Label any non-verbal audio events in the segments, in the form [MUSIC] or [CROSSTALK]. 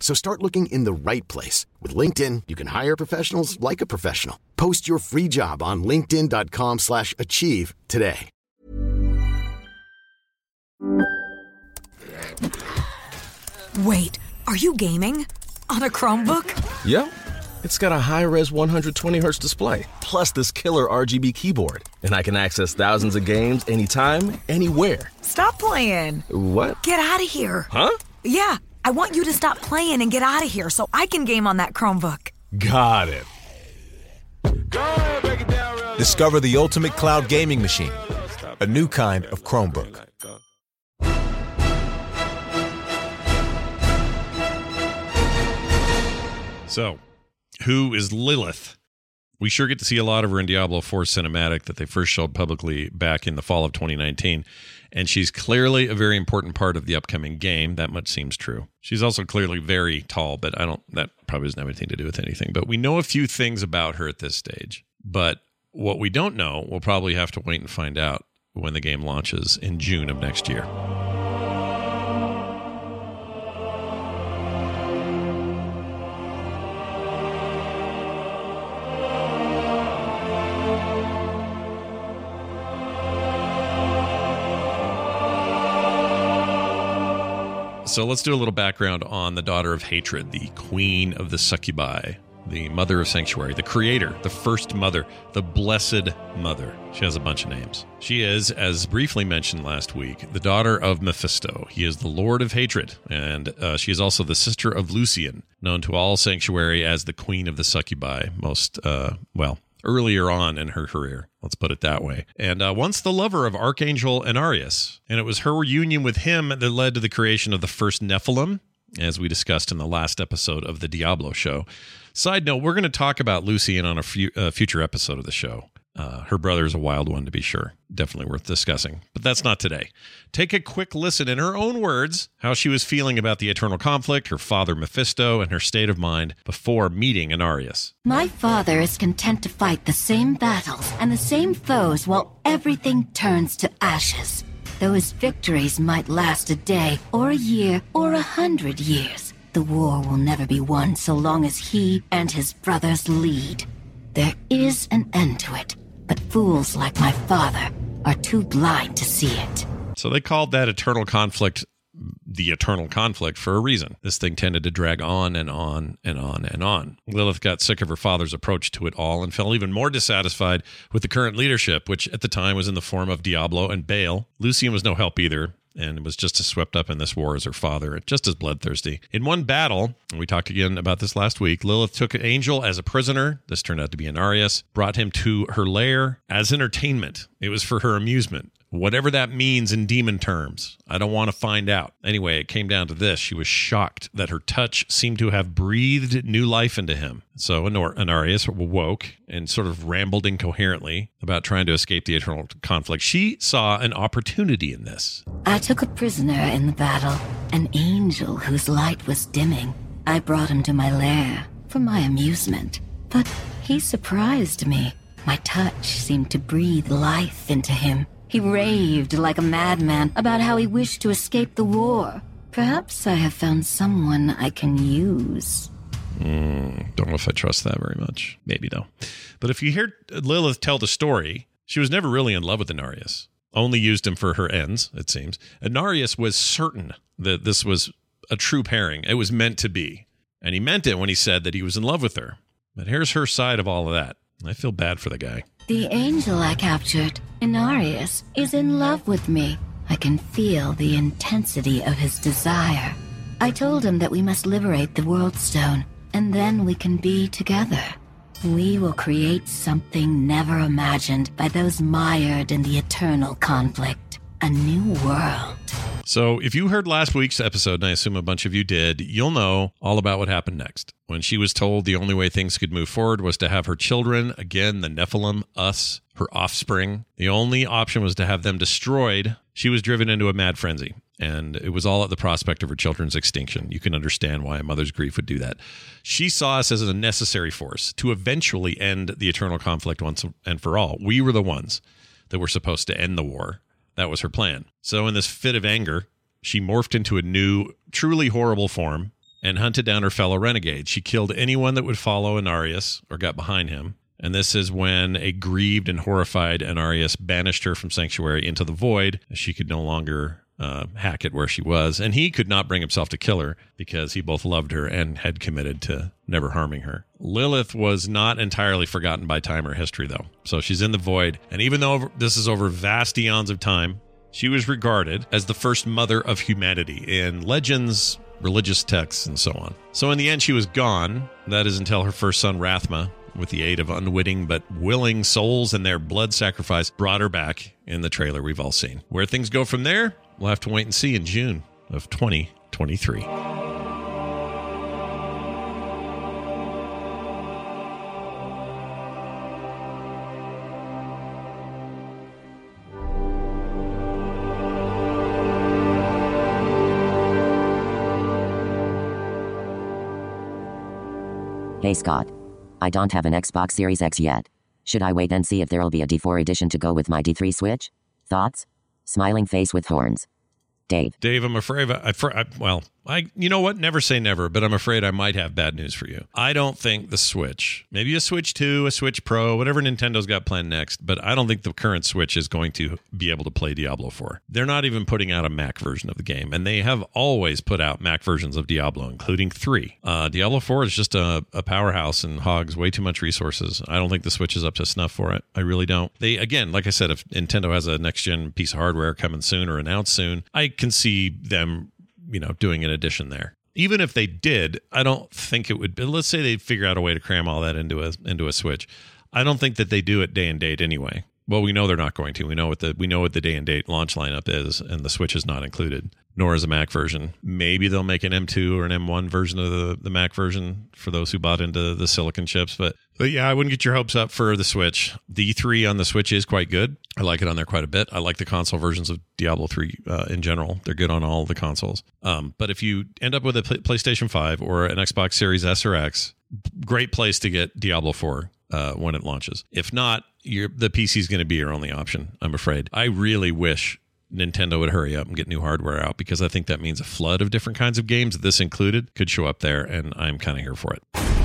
So start looking in the right place. With LinkedIn, you can hire professionals like a professional. Post your free job on linkedin.com slash achieve today. Wait, are you gaming? On a Chromebook? Yep. It's got a high-res 120Hz display, plus this killer RGB keyboard. And I can access thousands of games anytime, anywhere. Stop playing. What? Get out of here. Huh? Yeah, I want you to stop playing and get out of here so I can game on that Chromebook. Got it. Discover the ultimate cloud gaming machine, a new kind of Chromebook. So, who is Lilith? We sure get to see a lot of her in Diablo 4 cinematic that they first showed publicly back in the fall of 2019. And she's clearly a very important part of the upcoming game. That much seems true. She's also clearly very tall, but I don't, that probably doesn't have anything to do with anything. But we know a few things about her at this stage. But what we don't know, we'll probably have to wait and find out when the game launches in June of next year. So let's do a little background on the daughter of hatred, the queen of the succubi, the mother of sanctuary, the creator, the first mother, the blessed mother. She has a bunch of names. She is, as briefly mentioned last week, the daughter of Mephisto. He is the lord of hatred, and uh, she is also the sister of Lucion, known to all sanctuary as the queen of the succubi. Most, uh, well, earlier on in her career. Let's put it that way. And uh, once the lover of Archangel Inarius. And it was her union with him that led to the creation of the first Nephilim, as we discussed in the last episode of the Diablo show. Side note, we're going to talk about Lucion on a fu- uh, future episode of the show. Uh, her brother is a wild one, to be sure. Definitely worth discussing. But that's not today. Take a quick listen in her own words how she was feeling about the eternal conflict, her father Mephisto, and her state of mind before meeting Inarius. My father is content to fight the same battles and the same foes while everything turns to ashes. Though his victories might last a day, or a year, or a hundred years, the war will never be won so long as he and his brothers lead. There is an end to it, but fools like my father are too blind to see it. So they called that eternal conflict the eternal conflict for a reason. This thing tended to drag on and on and on and on. Lilith got sick of her father's approach to it all and felt even more dissatisfied with the current leadership, which at the time was in the form of Diablo and Baal. Lucion was no help either and was just as swept up in this war as her father, just as bloodthirsty. In one battle, and we talked again about this last week, Lilith took an angel as a prisoner. This turned out to be Inarius, brought him to her lair as entertainment. It was for her amusement. Whatever that means in demon terms, I don't want to find out. Anyway, it came down to this. She was shocked that her touch seemed to have breathed new life into him. So Inarius woke and sort of rambled incoherently about trying to escape the eternal conflict. She saw an opportunity in this. I took a prisoner in the battle, an angel whose light was dimming. I brought him to my lair for my amusement, but he surprised me. My touch seemed to breathe life into him. He raved like a madman about how he wished to escape the war. Perhaps I have found someone I can use. Mm, don't know if I trust that very much. Maybe though. But if you hear Lilith tell the story, she was never really in love with Inarius. Only used him for her ends, it seems. Inarius was certain that this was a true pairing. It was meant to be. And he meant it when he said that he was in love with her. But here's her side of all of that. I feel bad for the guy. The angel I captured, Inarius, is in love with me. I can feel the intensity of his desire. I told him that we must liberate the World Stone, and then we can be together. We will create something never imagined by those mired in the eternal conflict. A new world. So, if you heard last week's episode, and I assume a bunch of you did, you'll know all about what happened next. When she was told the only way things could move forward was to have her children, again, the Nephilim, us, her offspring, the only option was to have them destroyed. She was driven into a mad frenzy, and it was all at the prospect of her children's extinction. You can understand why a mother's grief would do that. She saw us as a necessary force to eventually end the eternal conflict once and for all. We were the ones that were supposed to end the war. That was her plan. So, in this fit of anger, she morphed into a new, truly horrible form and hunted down her fellow renegades. She killed anyone that would follow Inarius or got behind him. And this is when a grieved and horrified Inarius banished her from Sanctuary into the void. She could no longer uh, Hackett where she was, and he could not bring himself to kill her because he both loved her and had committed to never harming her. Lilith was not entirely forgotten by time or history, though. So she's in the void, and even though this is over vast eons of time, she was regarded as the first mother of humanity in legends, religious texts, and so on. So in the end, she was gone. That is until her first son, Rathma, with the aid of unwitting but willing souls and their blood sacrifice, brought her back in the trailer we've all seen. Where things go from there, we'll have to wait and see in June of 2023. Hey Scott. I don't have an Xbox Series X yet. Should I wait and see if there'll be a D4 edition to go with my D3 Switch? Thoughts? Smiling face with horns. Dave. Dave, I'm afraid I, I, well, I you know what? Never say never, but I'm afraid I might have bad news for you. I don't think the Switch, maybe a Switch 2, a Switch Pro, whatever Nintendo's got planned next, but I don't think the current Switch is going to be able to play Diablo 4. They're not even putting out a Mac version of the game, and they have always put out Mac versions of Diablo, including 3. Uh, Diablo 4 is just a, a powerhouse and hogs way too much resources. I don't think the Switch is up to snuff for it. I really don't. They again, like I said, if Nintendo has a next gen piece of hardware coming soon or announced soon, I can see them you know doing an addition there. Even if they did i don't think it would be let's say they figure out a way to cram all that into a into a switch. I don't think that they do it day and date anyway. Well we know they're not going to. We know what the we know what the day and date launch lineup is and the switch is not included nor is a mac version maybe they'll make an m2 or an m1 version of the, the mac version for those who bought into the silicon chips but but yeah i wouldn't get your hopes up for the switch the 3 on the switch is quite good I like it on there quite a bit. I like the console versions of Diablo 3 uh, in general. They're good on all the consoles. Um, but if you end up with a PlayStation 5 or an Xbox Series S or X, great place to get Diablo 4 uh, when it launches. If not, the PC is going to be your only option, I'm afraid. I really wish Nintendo would hurry up and get new hardware out because I think that means a flood of different kinds of games, this included, could show up there, and I'm kind of here for it.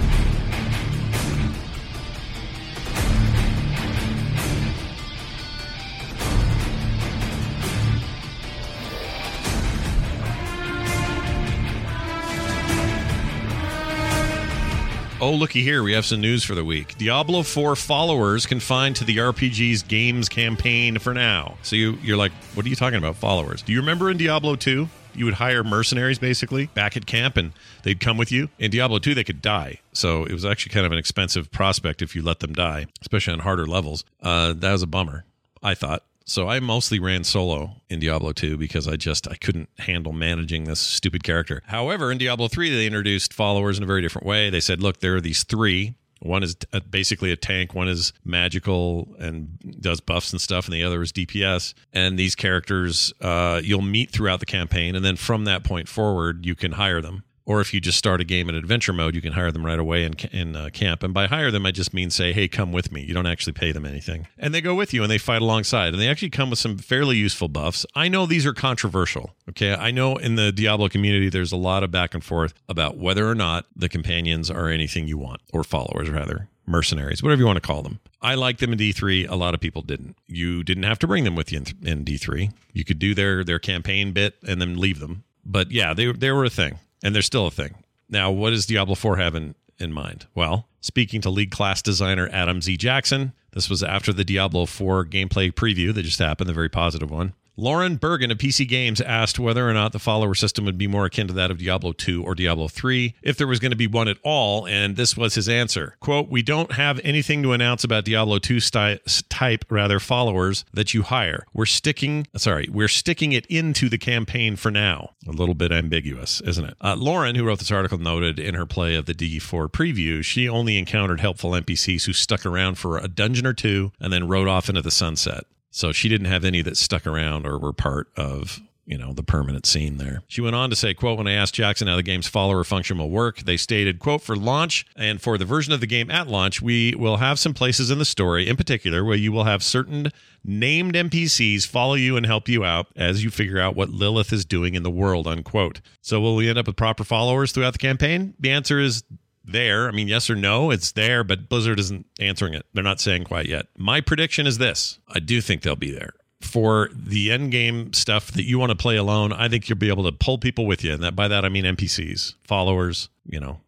Oh, looky here. We have some news for the week. Diablo 4 followers confined to the RPG's games campaign for now. So you, you're like, what are you talking about, followers? Do you remember in Diablo 2? You would hire mercenaries basically back at camp and they'd come with you. In Diablo 2, they could die. So it was actually kind of an expensive prospect if you let them die, especially on harder levels. Uh, that was a bummer, I thought. So I mostly ran solo in Diablo 2 because I just I couldn't handle managing this stupid character. However, in Diablo 3 they introduced followers in a very different way. They said, "Look, there are these three. One is a, basically a tank, one is magical and does buffs and stuff, and the other is DPS. And these characters uh, you'll meet throughout the campaign, and then from that point forward, you can hire them or if you just start a game in adventure mode, you can hire them right away in, in uh, camp. And by hire them, I just mean say, hey, come with me. You don't actually pay them anything. And they go with you and they fight alongside. And they actually come with some fairly useful buffs. I know these are controversial. Okay. I know in the Diablo community, there's a lot of back and forth about whether or not the companions are anything you want, or followers, rather mercenaries, whatever you want to call them. I like them in D3. A lot of people didn't. You didn't have to bring them with you in, in D3. You could do their their campaign bit and then leave them. But yeah, they they were a thing and they're still a thing. Now, what does Diablo 4 have in, in mind? Well, speaking to lead class designer Adam Z. Jackson. This was after the Diablo 4 gameplay preview that just happened, the very positive one. Lauren Bergin of PC Games asked whether or not the follower system would be more akin to that of Diablo 2 or Diablo 3, if there was going to be one at all, and this was his answer. Quote, We don't have anything to announce about Diablo 2 sty- type, rather, followers that you hire. We're sticking, sorry, we're sticking it into the campaign for now. A little bit ambiguous, isn't it? Uh, Lauren, who wrote this article, noted in her play of the D4 preview, she only encountered helpful NPCs who stuck around for a dungeon or two and then rode off into the sunset. So she didn't have any that stuck around or were part of you know the permanent scene there. She went on to say quote when i asked jackson how the game's follower function will work they stated quote for launch and for the version of the game at launch we will have some places in the story in particular where you will have certain named npcs follow you and help you out as you figure out what lilith is doing in the world unquote. So will we end up with proper followers throughout the campaign? The answer is there. I mean, yes or no, it's there, but Blizzard isn't answering it. They're not saying quite yet. My prediction is this I do think they'll be there. For the end game stuff that you want to play alone, I think you'll be able to pull people with you. And that by that I mean NPCs, followers, you know,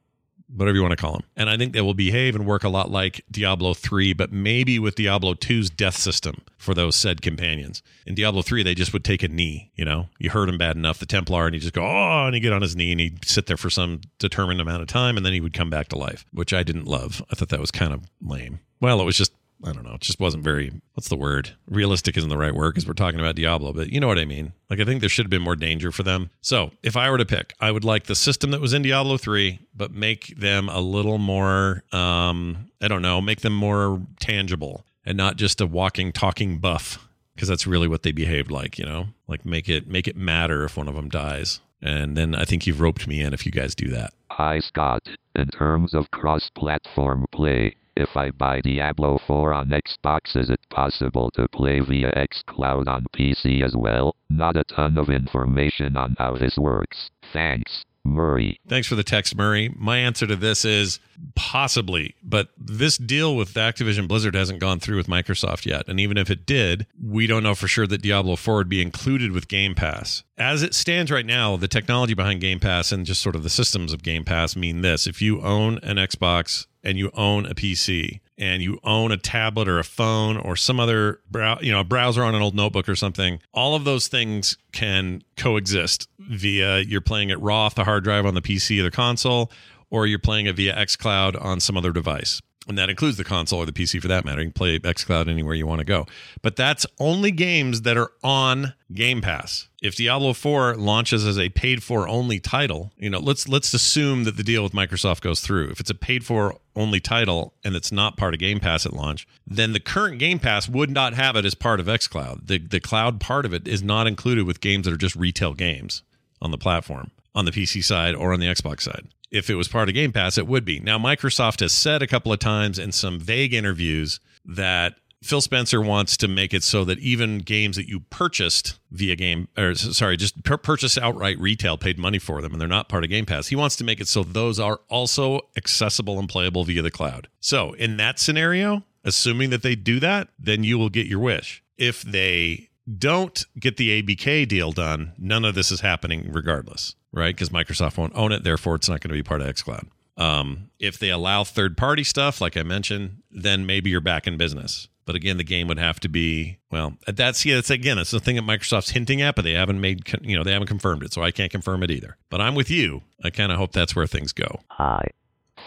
whatever you want to call them. And I think they will behave and work a lot like Diablo 3, but maybe with Diablo 2's death system for those said companions. In Diablo 3, they just would take a knee, you know, you hurt him bad enough, the Templar, and he just go, oh, and he'd get on his knee and he'd sit there for some determined amount of time and then he would come back to life, which I didn't love. I thought that was kind of lame. Well, it was just I don't know. It just wasn't very. What's the word? Realistic isn't the right word because we're talking about Diablo, but you know what I mean. Like I think there should have been more danger for them. So if I were to pick, I would like the system that was in Diablo three, but make them a little more. Um, I don't know. Make them more tangible and not just a walking, talking buff because that's really what they behaved like. You know, like make it make it matter if one of them dies. And then I think you've roped me in if you guys do that. Hi, Scott. In terms of cross platform play, if I buy Diablo 4 on Xbox, is it possible to play via xCloud on PC as well? Not a ton of information on how this works. Thanks. Murray. Thanks for the text, Murray. My answer to this is possibly, but this deal with Activision Blizzard hasn't gone through with Microsoft yet. And even if it did, we don't know for sure that Diablo 4 would be included with Game Pass. As it stands right now, the technology behind Game Pass and just sort of the systems of Game Pass mean this if you own an Xbox and you own a PC and you own a tablet or a phone or some other brow- you know a browser on an old notebook or something all of those things can coexist via you're playing it raw off the hard drive on the PC or the console or you're playing it via xCloud on some other device and that includes the console or the PC for that matter. You can play xCloud anywhere you want to go. But that's only games that are on Game Pass. If Diablo 4 launches as a paid for only title, you know, let's let's assume that the deal with Microsoft goes through. If it's a paid for only title and it's not part of Game Pass at launch, then the current Game Pass would not have it as part of xCloud. The the cloud part of it is not included with games that are just retail games on the platform on the PC side or on the Xbox side if it was part of Game Pass, it would be. Now, Microsoft has said a couple of times in some vague interviews that Phil Spencer wants to make it so that even games that you purchased via game, or sorry, just pur- purchase outright retail, paid money for them, and they're not part of Game Pass. He wants to make it so those are also accessible and playable via the cloud. So, in that scenario, assuming that they do that, then you will get your wish. If they don't get the ABK deal done, none of this is happening regardless, right? Because Microsoft won't own it, therefore it's not going to be part of xCloud. Um, if they allow third party stuff, like I mentioned, then maybe you're back in business. But again, the game would have to be well. That's yeah. That's again. It's the thing that Microsoft's hinting at, but they haven't made you know they haven't confirmed it, so I can't confirm it either. But I'm with you. I kind of hope that's where things go. Hi.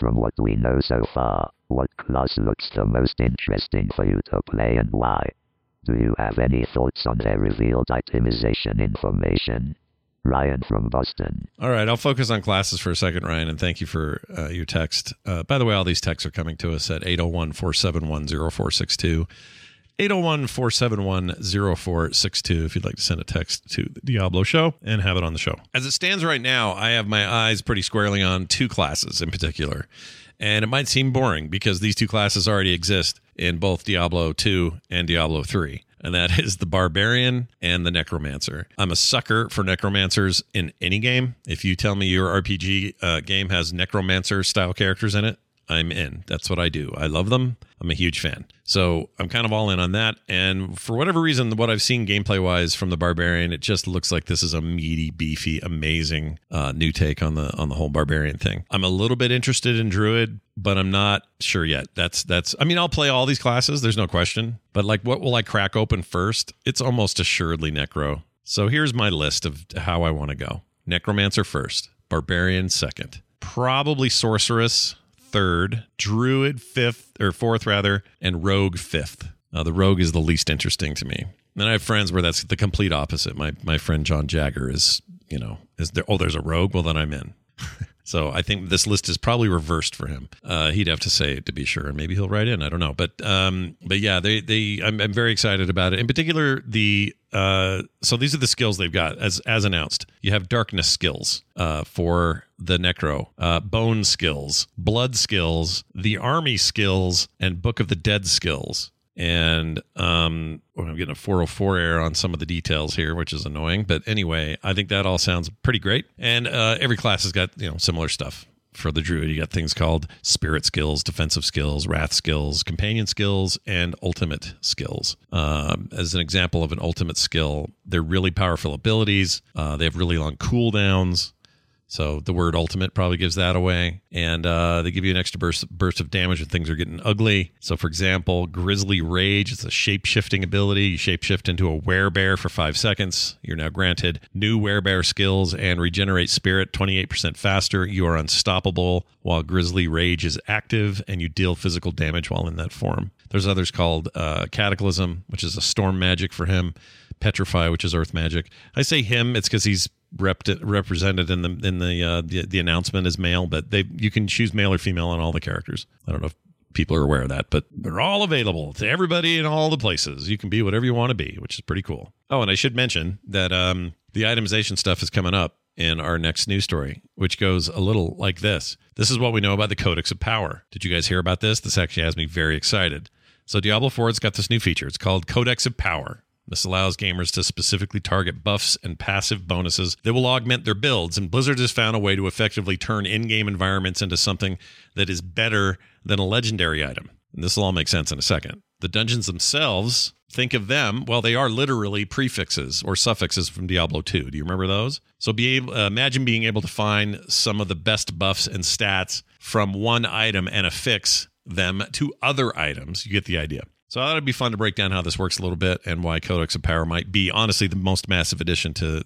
From what we know so far, what class looks the most interesting for you to play and why? Do you have any thoughts on their revealed itemization information? Ryan from Boston. All right, I'll focus on classes for a second, Ryan, and thank you for uh, your text. Uh, by the way, all these texts are coming to us at 801 471 0462. 801 471 0462 if you'd like to send a text to the Diablo show and have it on the show. As it stands right now, I have my eyes pretty squarely on two classes in particular. And it might seem boring because these two classes already exist in both Diablo 2 and Diablo 3 and that is the barbarian and the necromancer. I'm a sucker for necromancers in any game. If you tell me your RPG uh, game has necromancer style characters in it, I'm in. That's what I do. I love them. I'm a huge fan. So I'm kind of all in on that. And for whatever reason, what I've seen gameplay wise from the Barbarian, it just looks like this is a meaty, beefy, amazing uh, new take on the on the whole Barbarian thing. I'm a little bit interested in Druid, but I'm not sure yet. That's that's. I mean, I'll play all these classes. There's no question. But like, what will I crack open first? It's almost assuredly Necro. So here's my list of how I want to go: Necromancer first, Barbarian second, probably Sorceress third, Druid fifth or fourth rather, and Rogue fifth. Uh, the Rogue is the least interesting to me. And I have friends where that's the complete opposite. My my friend John Jagger is, you know, is there? Oh, there's a Rogue. Well, then I'm in. [LAUGHS] So I think this list is probably reversed for him. Uh, he'd have to say it to be sure, and maybe he'll write in. I don't know, but um, but yeah, they they I'm, I'm very excited about it. In particular, the uh, so these are the skills they've got as as announced. You have darkness skills uh, for the necro, uh, bone skills, blood skills, the army skills, and book of the dead skills and um, well, I'm getting a 404 error on some of the details here, which is annoying. But anyway, I think that all sounds pretty great. And uh, every class has got you know similar stuff. For the druid, you got things called spirit skills, defensive skills, wrath skills, companion skills, and ultimate skills. Um, as an example of an ultimate skill, they're really powerful abilities. Uh, they have really long cooldowns. So the word ultimate probably gives that away. And uh, they give you an extra burst, burst of damage when things are getting ugly. So, for example, Grizzly Rage, it's a shape shifting ability. You shape shift into a werebear for five seconds. You're now granted new werebear skills and regenerate spirit 28% faster. You are unstoppable while Grizzly Rage is active and you deal physical damage while in that form. There's others called uh, Cataclysm, which is a storm magic for him. Petrify, which is earth magic. I say him, it's because he's rep- represented in the in the, uh, the the announcement as male, but they you can choose male or female on all the characters. I don't know if people are aware of that, but they're all available to everybody in all the places. You can be whatever you want to be, which is pretty cool. Oh, and I should mention that um, the itemization stuff is coming up in our next news story, which goes a little like this. This is what we know about the Codex of Power. Did you guys hear about this? This actually has me very excited. So Diablo 4's got this new feature. It's called Codex of Power. This allows gamers to specifically target buffs and passive bonuses that will augment their builds, and Blizzard has found a way to effectively turn in game environments into something that is better than a legendary item. And this will all make sense in a second. The dungeons themselves, think of them, well, they are literally prefixes or suffixes from Diablo 2. Do you remember those? So be able, uh, imagine being able to find some of the best buffs and stats from one item and affix them to other items. You get the idea. So I thought it'd be fun to break down how this works a little bit and why Codex of Power might be honestly the most massive addition to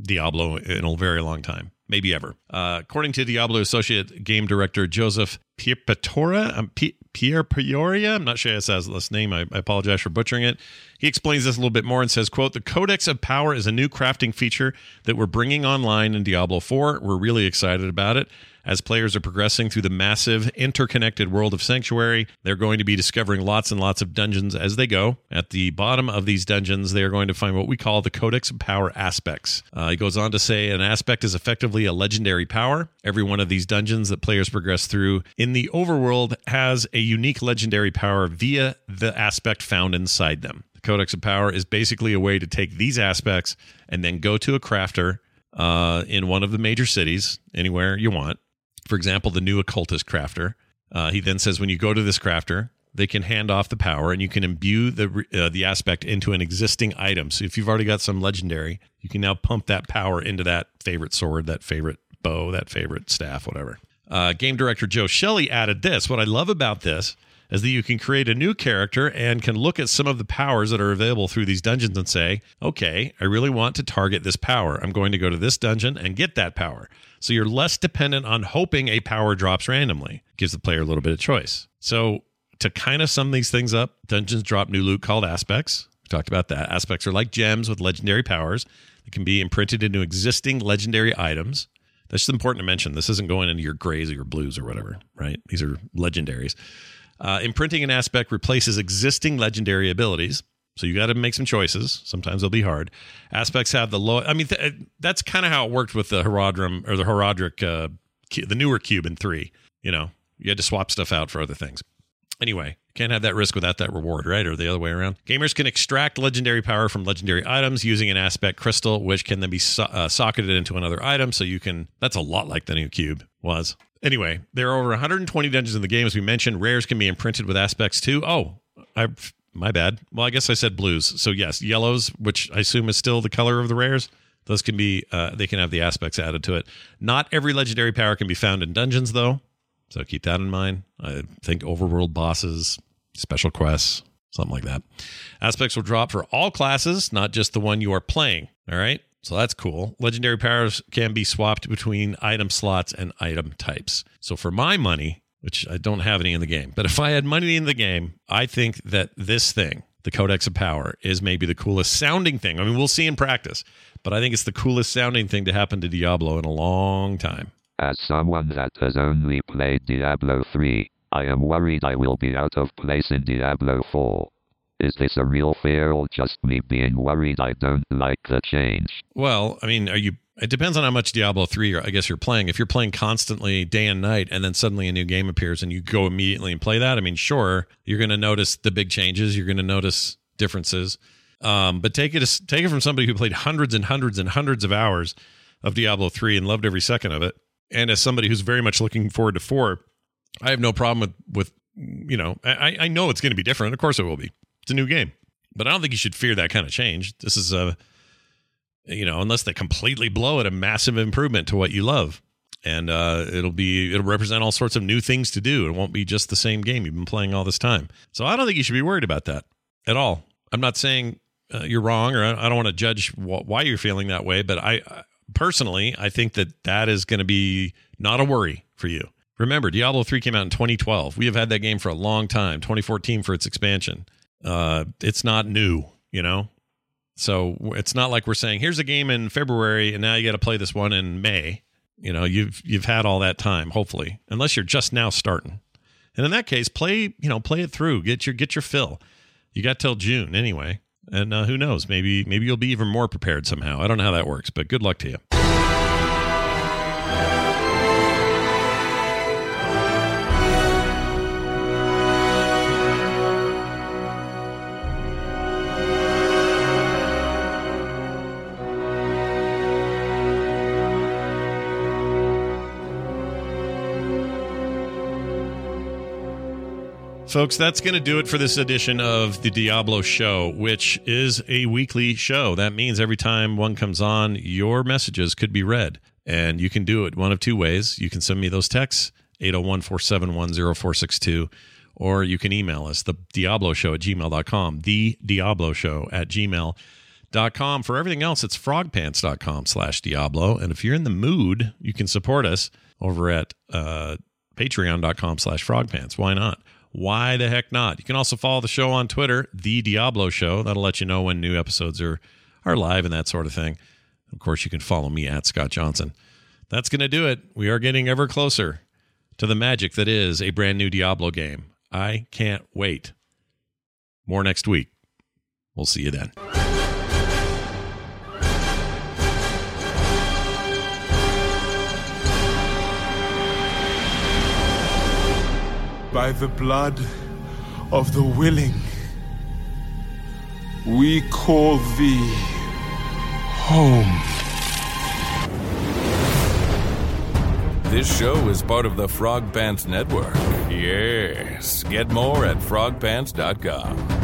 Diablo in a very long time, maybe ever. Uh, according to Diablo associate game director Joseph Pierpatora, um, P- Pierre I'm not sure that's his last name. I, I apologize for butchering it. He explains this a little bit more and says, "quote The Codex of Power is a new crafting feature that we're bringing online in Diablo 4. We're really excited about it." As players are progressing through the massive, interconnected world of Sanctuary, they're going to be discovering lots and lots of dungeons as they go. At the bottom of these dungeons, they are going to find what we call the Codex of Power aspects. Uh, he goes on to say an aspect is effectively a legendary power. Every one of these dungeons that players progress through in the overworld has a unique legendary power via the aspect found inside them. Codex of Power is basically a way to take these aspects and then go to a crafter uh, in one of the major cities, anywhere you want, for example, the new occultist crafter. Uh, he then says when you go to this crafter, they can hand off the power and you can imbue the uh, the aspect into an existing item. So if you've already got some legendary, you can now pump that power into that favorite sword, that favorite bow, that favorite staff, whatever. Uh, game director Joe Shely added this. What I love about this is that you can create a new character and can look at some of the powers that are available through these dungeons and say, okay, I really want to target this power. I'm going to go to this dungeon and get that power. So you're less dependent on hoping a power drops randomly. Gives the player a little bit of choice. So to kind of sum these things up, dungeons drop new loot called aspects. We talked about that. Aspects are like gems with legendary powers that can be imprinted into existing legendary items. That's just important to mention. This isn't going into your grays or your blues or whatever, right? These are legendaries. Uh, imprinting an aspect replaces existing legendary abilities. So you got to make some choices. Sometimes they'll be hard. Aspects have the low. I mean, th- that's kind of how it worked with the Horadrim or the Horadric, uh, cu- the newer cube in three. You know, you had to swap stuff out for other things. Anyway, can't have that risk without that reward, right? Or the other way around. Gamers can extract legendary power from legendary items using an aspect crystal, which can then be so- uh, socketed into another item. So you can. That's a lot like the new cube was. Anyway, there are over 120 dungeons in the game. As we mentioned, rares can be imprinted with aspects too. Oh, I my bad. Well, I guess I said blues. So yes, yellows, which I assume is still the color of the rares. Those can be uh, they can have the aspects added to it. Not every legendary power can be found in dungeons though, so keep that in mind. I think overworld bosses, special quests, something like that. Aspects will drop for all classes, not just the one you are playing. All right. So that's cool. Legendary powers can be swapped between item slots and item types. So for my money, which I don't have any in the game, but if I had money in the game, I think that this thing, the Codex of Power, is maybe the coolest sounding thing. I mean, we'll see in practice, but I think it's the coolest sounding thing to happen to Diablo in a long time. As someone that has only played Diablo 3, I am worried I will be out of place in Diablo 4. Is this a real fear or just me being worried I don't like the change? Well, I mean, are you? It depends on how much Diablo three, I guess, you're playing. If you're playing constantly day and night, and then suddenly a new game appears and you go immediately and play that, I mean, sure, you're going to notice the big changes. You're going to notice differences. Um, but take it take it from somebody who played hundreds and hundreds and hundreds of hours of Diablo three and loved every second of it, and as somebody who's very much looking forward to four, I have no problem with with you know I, I know it's going to be different. Of course, it will be. It's a new game, but I don't think you should fear that kind of change. This is a, you know, unless they completely blow it, a massive improvement to what you love, and uh, it'll be it'll represent all sorts of new things to do. It won't be just the same game you've been playing all this time. So I don't think you should be worried about that at all. I'm not saying uh, you're wrong, or I don't want to judge wh- why you're feeling that way, but I personally I think that that is going to be not a worry for you. Remember, Diablo 3 came out in 2012. We have had that game for a long time, 2014 for its expansion. Uh, it's not new, you know? So it's not like we're saying, here's a game in February and now you got to play this one in May. You know, you've you've had all that time, hopefully, unless you're just now starting. And in that case, play, you know, play it through. Get your get your fill. You got till June anyway. And uh, who knows? Maybe maybe you'll be even more prepared somehow. I don't know how that works, but good luck to you. Folks, that's going to do it for this edition of the Diablo Show, which is a weekly show. That means every time one comes on, your messages could be read. And you can do it one of two ways. You can send me those texts, 801 471 0462, or you can email us, the Diablo Show at gmail.com, the Diablo Show at gmail.com. For everything else, it's frogpants.com slash Diablo. And if you're in the mood, you can support us over at uh, patreon.com slash frogpants. Why not? Why the heck not? You can also follow the show on Twitter, The Diablo Show. That'll let you know when new episodes are, are live and that sort of thing. Of course, you can follow me at Scott Johnson. That's going to do it. We are getting ever closer to the magic that is a brand new Diablo game. I can't wait. More next week. We'll see you then. By the blood of the willing. We call thee home. This show is part of the Frog Pants Network. Yes. Get more at frogpants.com.